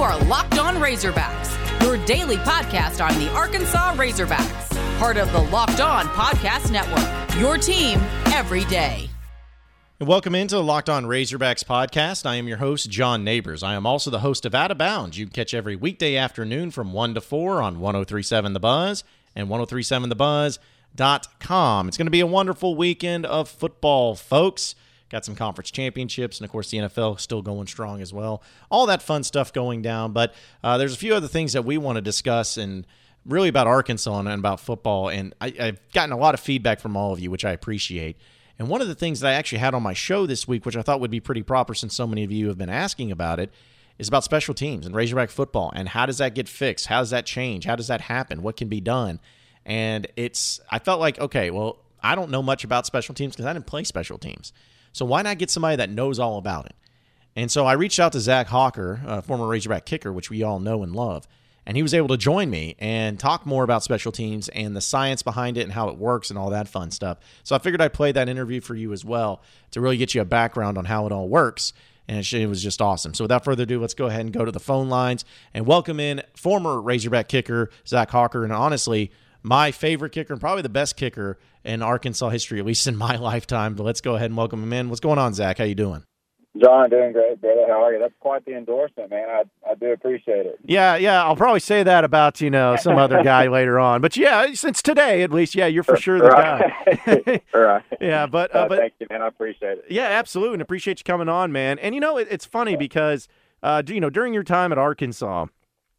You are Locked On Razorbacks, your daily podcast on the Arkansas Razorbacks, part of the Locked On Podcast Network. Your team every day. And welcome into the Locked On Razorbacks podcast. I am your host, John Neighbors. I am also the host of Out of Bounds. You catch every weekday afternoon from 1 to 4 on 1037 The Buzz and 1037thebuzz.com. It's going to be a wonderful weekend of football, folks. Got some conference championships, and of course, the NFL still going strong as well. All that fun stuff going down. But uh, there's a few other things that we want to discuss and really about Arkansas and about football. And I, I've gotten a lot of feedback from all of you, which I appreciate. And one of the things that I actually had on my show this week, which I thought would be pretty proper since so many of you have been asking about it, is about special teams and Razorback football and how does that get fixed? How does that change? How does that happen? What can be done? And it's, I felt like, okay, well, I don't know much about special teams because I didn't play special teams. So why not get somebody that knows all about it? And so I reached out to Zach Hocker, a former Razorback kicker, which we all know and love, and he was able to join me and talk more about special teams and the science behind it and how it works and all that fun stuff. So I figured I'd play that interview for you as well to really get you a background on how it all works. And it was just awesome. So without further ado, let's go ahead and go to the phone lines and welcome in former Razorback kicker Zach Hocker. And honestly, my favorite kicker and probably the best kicker in Arkansas history, at least in my lifetime. But let's go ahead and welcome him in. What's going on, Zach? How you doing? John, doing great, brother. How are you? That's quite the endorsement, man. I I do appreciate it. Yeah, yeah. I'll probably say that about you know some other guy later on, but yeah, since today at least, yeah, you're for sure the guy. right. Yeah, but uh, Uh, but thank you, man. I appreciate it. yeah, absolutely, and appreciate you coming on, man. And you know, it, it's funny because uh, you know during your time at Arkansas,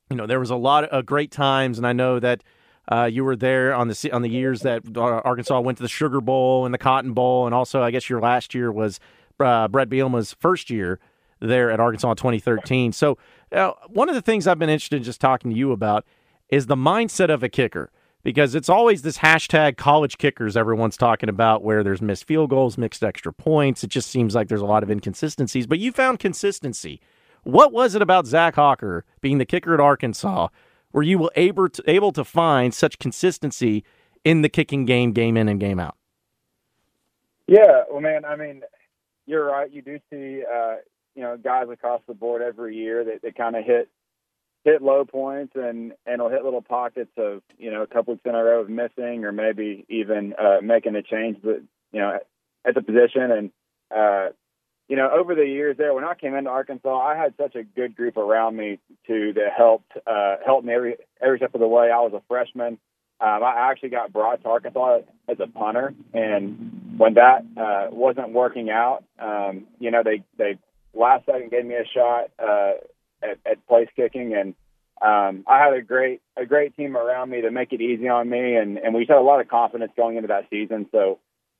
you know there was a lot of uh, great times, and I know that. Uh, you were there on the on the years that uh, Arkansas went to the Sugar Bowl and the Cotton Bowl, and also I guess your last year was uh, Bret Bielema's first year there at Arkansas in 2013. So uh, one of the things I've been interested in just talking to you about is the mindset of a kicker because it's always this hashtag college kickers everyone's talking about where there's missed field goals, mixed extra points. It just seems like there's a lot of inconsistencies, but you found consistency. What was it about Zach Hocker being the kicker at Arkansas were you will able to, able to find such consistency in the kicking game, game in and game out? Yeah, well, man. I mean, you're right. You do see, uh, you know, guys across the board every year that, that kind of hit hit low points and and will hit little pockets of you know a couple weeks in a row of missing or maybe even uh, making a change, but you know, at the position and. Uh, you know, over the years there, when I came into Arkansas, I had such a good group around me to that helped uh, helped me every every step of the way. I was a freshman. Um, I actually got brought to Arkansas as a punter, and when that uh, wasn't working out, um, you know, they they last second gave me a shot uh, at, at place kicking, and um, I had a great a great team around me to make it easy on me, and and we just had a lot of confidence going into that season. So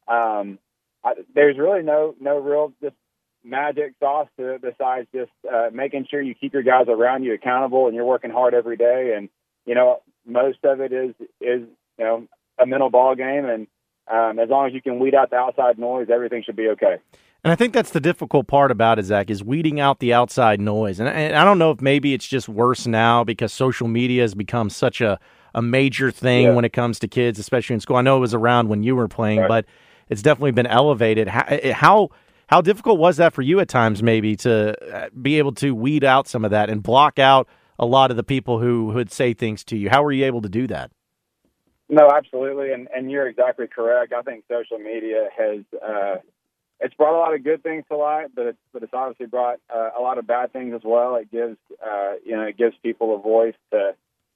um, I, there's really no no real just magic sauce to it besides just uh, making sure you keep your guys around you accountable and you're working hard every day. And you know, most of it is is you know a mental ball game, and um, as long as you can weed out the outside noise, everything should be okay. And I think that's the difficult part about it, Zach, is weeding out the outside noise. And I, and I don't know if maybe it's just worse now because social media has become such a, a major thing Yeah. when it comes to kids, especially in school. I know it was around when you were playing, Right. but it's definitely been elevated. How, how how difficult was that for you at times, maybe, to uh, be able to weed out some of that and block out a lot of the people who would say things to you? How were you able to do that? No, absolutely, and and you're exactly correct. I think social media has uh, it's brought a lot of good things to light, but it's but it's obviously brought uh, a lot of bad things as well. It gives uh, you know it gives people a voice to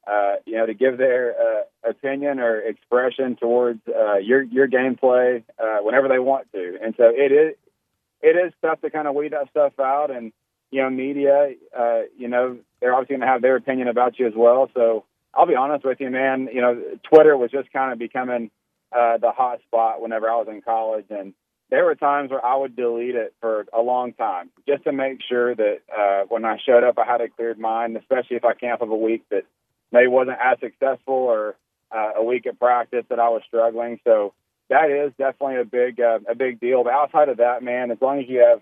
uh, you know to give their uh, opinion or expression towards uh, your your gameplay uh, whenever they want to, and so it is it is tough to kind of weed that stuff out, and you know media, uh, you know they're obviously going to have their opinion about you as well, so. I'll be honest with you, man. You know, Twitter was just kind of becoming uh, the hot spot whenever I was in college, and there were times where I would delete it for a long time just to make sure that uh, when I showed up, I had a cleared mind, especially if I came off of a week that maybe wasn't as successful or uh, a week at practice that I was struggling. So that is definitely a big uh, a big deal. But outside of that, man, as long as you have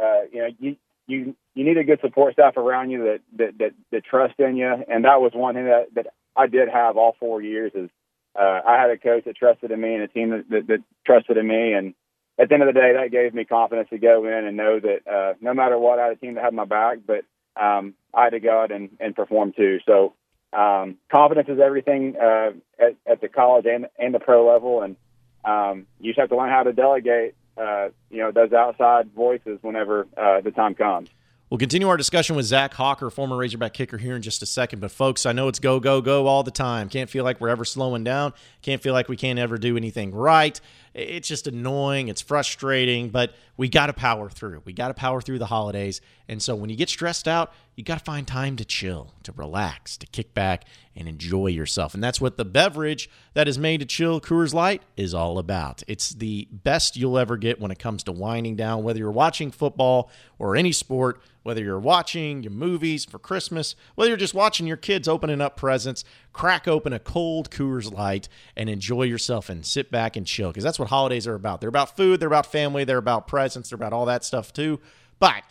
uh, you know you you you need a good support staff around you that that that, that trust in you, and that was one thing that that I did have all four years. Is uh, I had a coach that trusted in me and a team that, that, that trusted in me, and at the end of the day, that gave me confidence to go in and know that uh, no matter what, I had a team that had my back. But um, I had to go out and, and perform too. So um, confidence is everything uh, at, at the college and, and the pro level, and um, you just have to learn how to delegate, uh, you know, those outside voices whenever uh, the time comes. We'll continue our discussion with Zach Hocker, former Razorback kicker, here in just a second. But, folks, I know it's go, go, go all the time. Can't feel like we're ever slowing down. Can't feel like we can't ever do anything right. It's just annoying. It's frustrating, but we got to power through. We got to power through the holidays. And so, when you get stressed out, you got to find time to chill, to relax, to kick back and enjoy yourself. And that's what the beverage that is made to chill, Coors Light, is all about. It's the best you'll ever get when it comes to winding down, whether you're watching football or any sport whether you're watching your movies for Christmas, whether you're just watching your kids opening up presents, crack open a cold Coors Light and enjoy yourself and sit back and chill because that's what holidays are about. They're about food, they're about family, they're about presents, they're about all that stuff too. But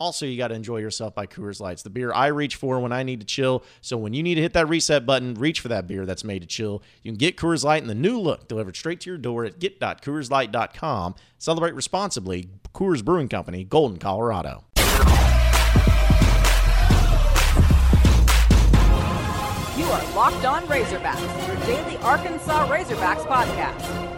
also, you got to enjoy yourself by Coors Lights, the beer I reach for when I need to chill. So when you need to hit that reset button, reach for that beer that's made to chill. You can get Coors Light in the new look delivered straight to your door at get.coorslight.com. Celebrate responsibly. Coors Brewing Company, Golden, Colorado. You are Locked On Razorbacks, your daily Arkansas Razorbacks podcast.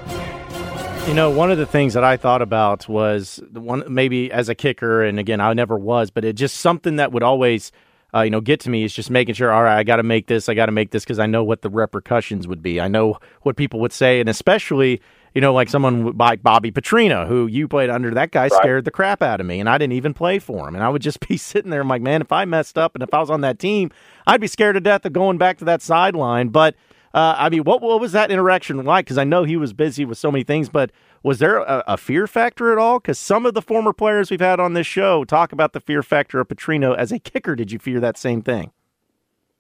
You know, one of the things that I thought about was the one maybe as a kicker, and again, I never was, but it just something that would always, uh, you know, get to me is just making sure. All right, I got to make this. I got to make this because I know what the repercussions would be. I know what people would say, and especially you know, like someone like Bobby Petrino, who you played under, that guy right. scared the crap out of me, and I didn't even play for him. And I would just be sitting there, I'm like, man, if I messed up and if I was on that team, I'd be scared to death of going back to that sideline. But uh, I mean, what what was that interaction like? Because I know he was busy with so many things, but was there a, a fear factor at all? Because some of the former players we've had on this show talk about the fear factor of Petrino as a kicker. Did you fear that same thing?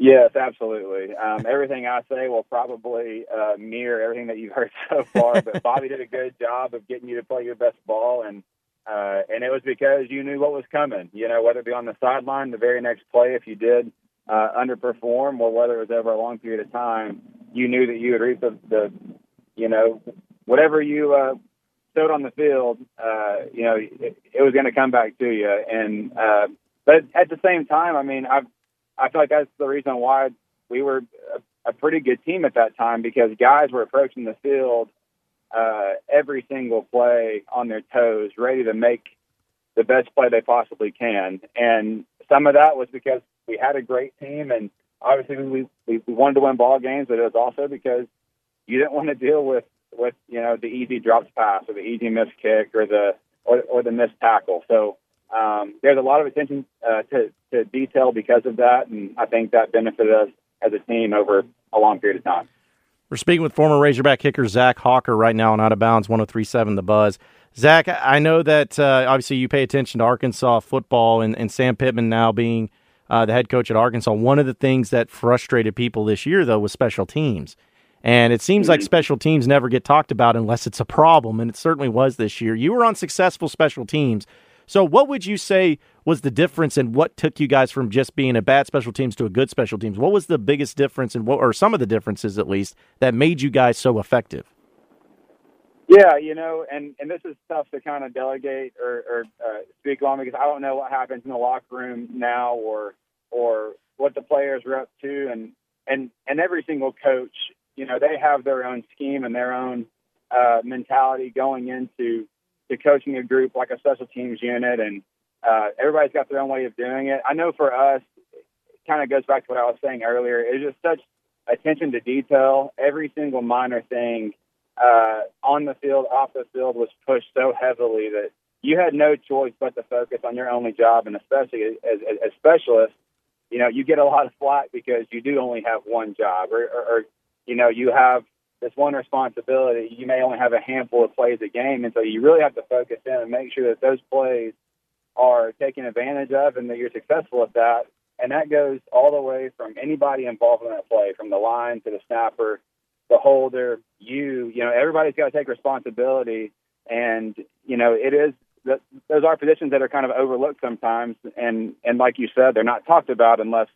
Yes, absolutely. Um, everything I say will probably uh, mirror everything that you've heard so far. But Bobby did a good job of getting you to play your best ball, and uh, and it was because you knew what was coming. You know, whether it be on the sideline, the very next play, if you did uh, underperform, or whether it was over a long period of time, you knew that you would reap the, the you know, whatever you uh, sowed on the field. Uh, you know, it, it was going to come back to you. And uh, but at the same time, I mean, I've I feel like that's the reason why we were a, a pretty good team at that time because guys were approaching the field uh, every single play on their toes, ready to make the best play they possibly can. And some of that was because we had a great team, and obviously we we, we wanted to win ball games, but it was also because you didn't want to deal with with you know the easy dropped pass or the easy missed kick or the or, or the missed tackle. So um, there's a lot of attention uh, to, to detail because of that, and I think that benefited us as a team over a long period of time. We're speaking with former Razorback kicker Zach Hocker right now on Out of Bounds 1037 The Buzz. Zach, I know that uh, obviously you pay attention to Arkansas football and, and Sam Pittman now being uh, the head coach at Arkansas. One of the things that frustrated people this year, though, was special teams. And it seems like mm-hmm. special teams never get talked about unless it's a problem, and it certainly was this year. You were on successful special teams. So, what would you say was the difference in what took you guys from just being a bad special teams to a good special teams? What was the biggest difference, and what, or some of the differences at least, that made you guys so effective? Yeah, you know, and and this is tough to kind of delegate or, or uh, speak on because I don't know what happens in the locker room now, or or what the players are up to, and and and every single coach, you know, they have their own scheme and their own uh, mentality going into to coaching a group like a special teams unit, and uh, everybody's got their own way of doing it. I know for us, kind of goes back to what I was saying earlier. It's just such attention to detail. Every single minor thing uh, on the field, off the field, was pushed so heavily that you had no choice but to focus on your only job, and especially as, as, as specialists, you know, you get a lot of flack because you do only have one job, or, or, or you know, you have this one responsibility, you may only have a handful of plays a game, and so you really have to focus in and make sure that those plays are taken advantage of and that you're successful at that. And that goes all the way from anybody involved in that play, from the line to the snapper, the holder, you. You know, everybody's got to take responsibility, and you know, it is those are positions that are kind of overlooked sometimes, and and like you said, they're not talked about unless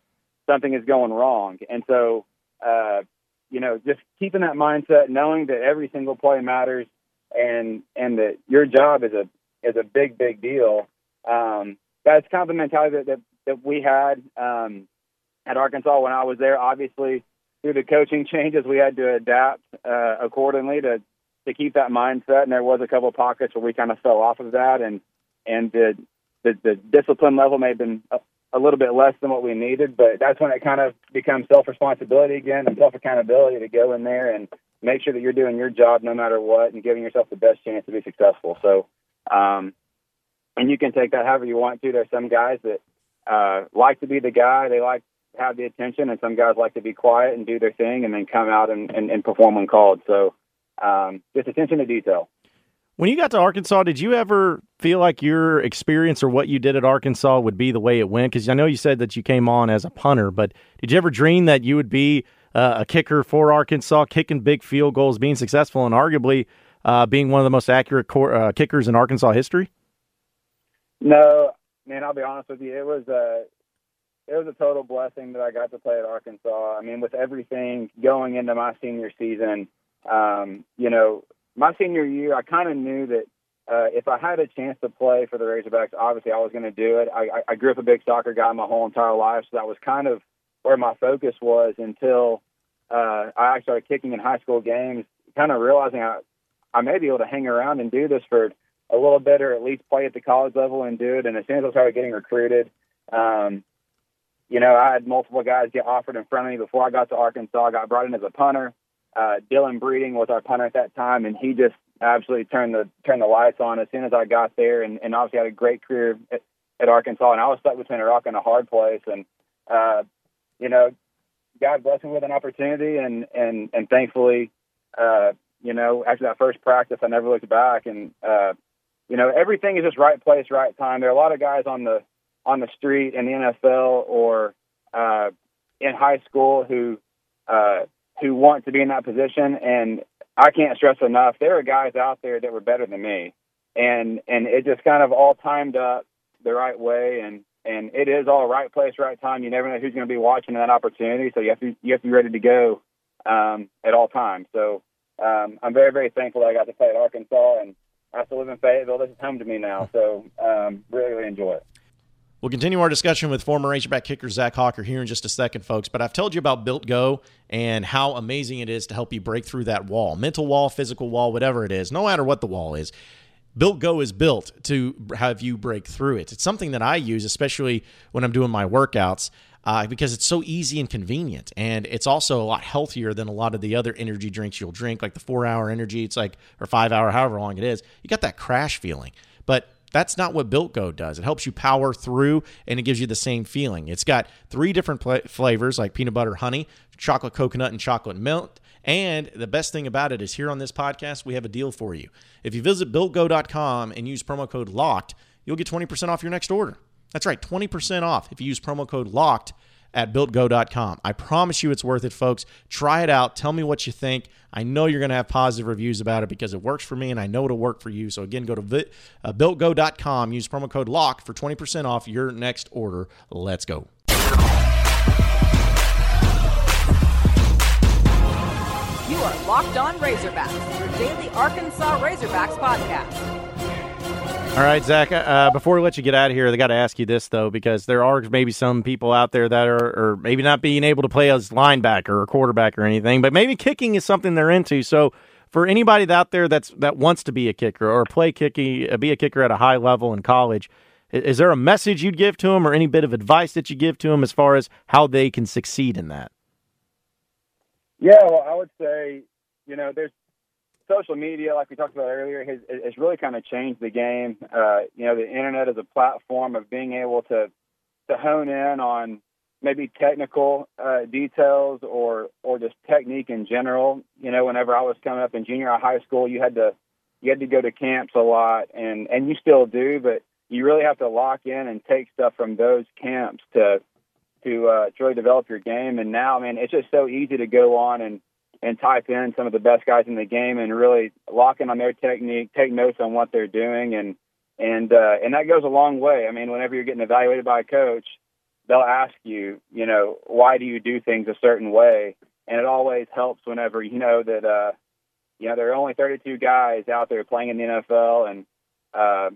something is going wrong. And so, uh, you know, just keeping that mindset, knowing that every single play matters, and and that your job is a is a big big deal. Um, that's kind of the mentality that, that that we had um, at Arkansas when I was there. Obviously, through the coaching changes, we had to adapt uh, accordingly to to keep that mindset. And there was a couple of pockets where we kind of fell off of that, and and the the, the discipline level may have been a, a little bit less than what we needed. But that's when it kind of becomes self responsibility again and self accountability to go in there and make sure that you're doing your job no matter what and giving yourself the best chance to be successful. So, um, and you can take that however you want to. There's some guys that uh, like to be the guy. They like have the attention, and some guys like to be quiet and do their thing, and then come out and, and, and perform when called. So, um, just attention to detail. When you got to Arkansas, did you ever feel like your experience or what you did at Arkansas would be the way it went? Because I know you said that you came on as a punter, but did you ever dream that you would be uh, a kicker for Arkansas, kicking big field goals, being successful, and arguably uh, being one of the most accurate cor- uh, kickers in Arkansas history? No, man. I'll be honest with you. It was a it was a total blessing that I got to play at Arkansas. I mean, with everything going into my senior season, um, you know, my senior year, I kind of knew that uh, if I had a chance to play for the Razorbacks, obviously I was going to do it. I, I grew up a big soccer guy my whole entire life, so that was kind of where my focus was until uh, I started kicking in high school games, kind of realizing I, I may be able to hang around and do this for a little bit or at least play at the college level and do it. And as soon as I started getting recruited, um, you know, I had multiple guys get offered in front of me before I got to Arkansas. I got brought in as a punter. Uh, Dylan Breeding was our punter at that time, and he just absolutely turned the turned the lights on as soon as I got there, and, and obviously had a great career at, at Arkansas. And I was stuck between a rock and a hard place, and uh, you know, God blessed me with an opportunity, and and and thankfully, uh, you know, after that first practice, I never looked back, and uh, you know, everything is just right place, right time. There are a lot of guys on the on the street in the NFL or uh, in high school who uh, who want to be in that position, and I can't stress enough. There are guys out there that were better than me, and and it just kind of all timed up the right way, and and it is all right place, right time. You never know who's going to be watching that opportunity, so you have to you have to be ready to go um, at all times. So um, I'm very very thankful that I got to play at Arkansas, and I still live in Fayetteville. This is home to me now, so um, really really enjoy it. We'll continue our discussion with former Razorback kicker Zach Hocker here in just a second, folks. But I've told you about Built Go and how amazing it is to help you break through that wall mental wall, physical wall, whatever it is, no matter what the wall is. Built Go is built to have you break through it. It's something that I use, especially when I'm doing my workouts, uh, because it's so easy and convenient. And it's also a lot healthier than a lot of the other energy drinks you'll drink, like the four hour energy. It's like, or five hour, however long it is. You got that crash feeling. But that's not what Built Go does. It helps you power through and it gives you the same feeling. It's got three different pl- flavors like peanut butter honey, chocolate coconut, and chocolate milk. And the best thing about it is here on this podcast, we have a deal for you. If you visit builtgo.com and use promo code LOCKED, you'll get 20% off your next order. That's right, 20% off if you use promo code LOCKED at builtgo.com. I promise you it's worth it, folks. Try it out. Tell me what you think. I know you're going to have positive reviews about it because it works for me and I know it'll work for you. So, again, go to uh, builtgo.com, use promo code LOCK for 20% off your next order. Let's go. You are Locked On Razorbacks, your daily Arkansas Razorbacks podcast. All right, Zach. Uh, before we let you get out of here, I got to ask you this though, because there are maybe some people out there that are, or maybe not being able to play as linebacker or quarterback or anything, but maybe kicking is something they're into. So, for anybody out there that's that wants to be a kicker or play kicking, uh, be a kicker at a high level in college, is there a message you'd give to them, or any bit of advice that you give to them as far as how they can succeed in that? Yeah, well, I would say, you know, there's social media, like we talked about earlier, has, really kind of changed the game. Uh, you know, the internet is a platform of being able to to hone in on maybe technical uh, details or or just technique in general. You know, whenever I was coming up in junior high school, you had to you had to go to camps a lot, and and you still do, but you really have to lock in and take stuff from those camps to to uh, to really develop your game. And now, man, it's just so easy to go on and and type in some of the best guys in the game and really lock in on their technique, take notes on what they're doing, and and uh, and that goes a long way. I mean, whenever you're getting evaluated by a coach, they'll ask you, you know, why do you do things a certain way, and it always helps whenever you know that uh, you know there are only 32 guys out there playing in the NFL, and uh,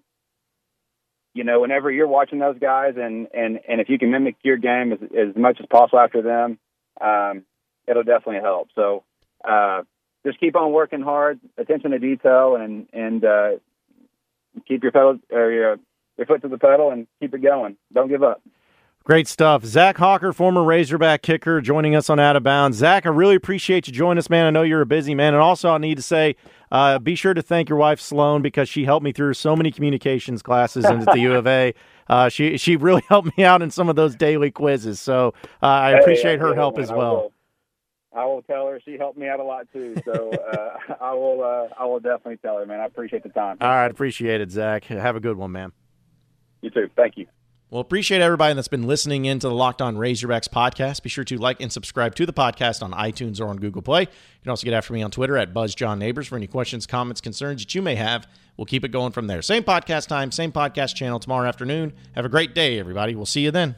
you know, whenever you're watching those guys, and and and if you can mimic your game as as much as possible after them, um, it'll definitely help. So uh, just keep on working hard, attention to detail, and and uh, keep your pedal or your your foot to the pedal and keep it going. Don't give up. Great stuff. Zach Hocker, former Razorback kicker, joining us on Out of Bounds. Zach, I really appreciate you joining us, man. I know you're a busy man. And also, I need to say, uh, be sure to thank your wife, Sloan, because she helped me through so many communications classes at the U of A. Uh, she, she really helped me out in some of those daily quizzes. So uh, I appreciate hey, her help as well. I will, tell her she helped me out a lot too. So uh, I will uh, I will definitely tell her, man. I appreciate the time. All right. Appreciate it, Zach. Have a good one, man. You too. Thank you. Well, appreciate everybody that's been listening into the Locked On Razorbacks podcast. Be sure to like and subscribe to the podcast on iTunes or on Google Play. You can also get after me on Twitter at BuzzJohnNeighbors for any questions, comments, concerns that you may have. We'll keep it going from there. Same podcast time, same podcast channel tomorrow afternoon. Have a great day, everybody. We'll see you then.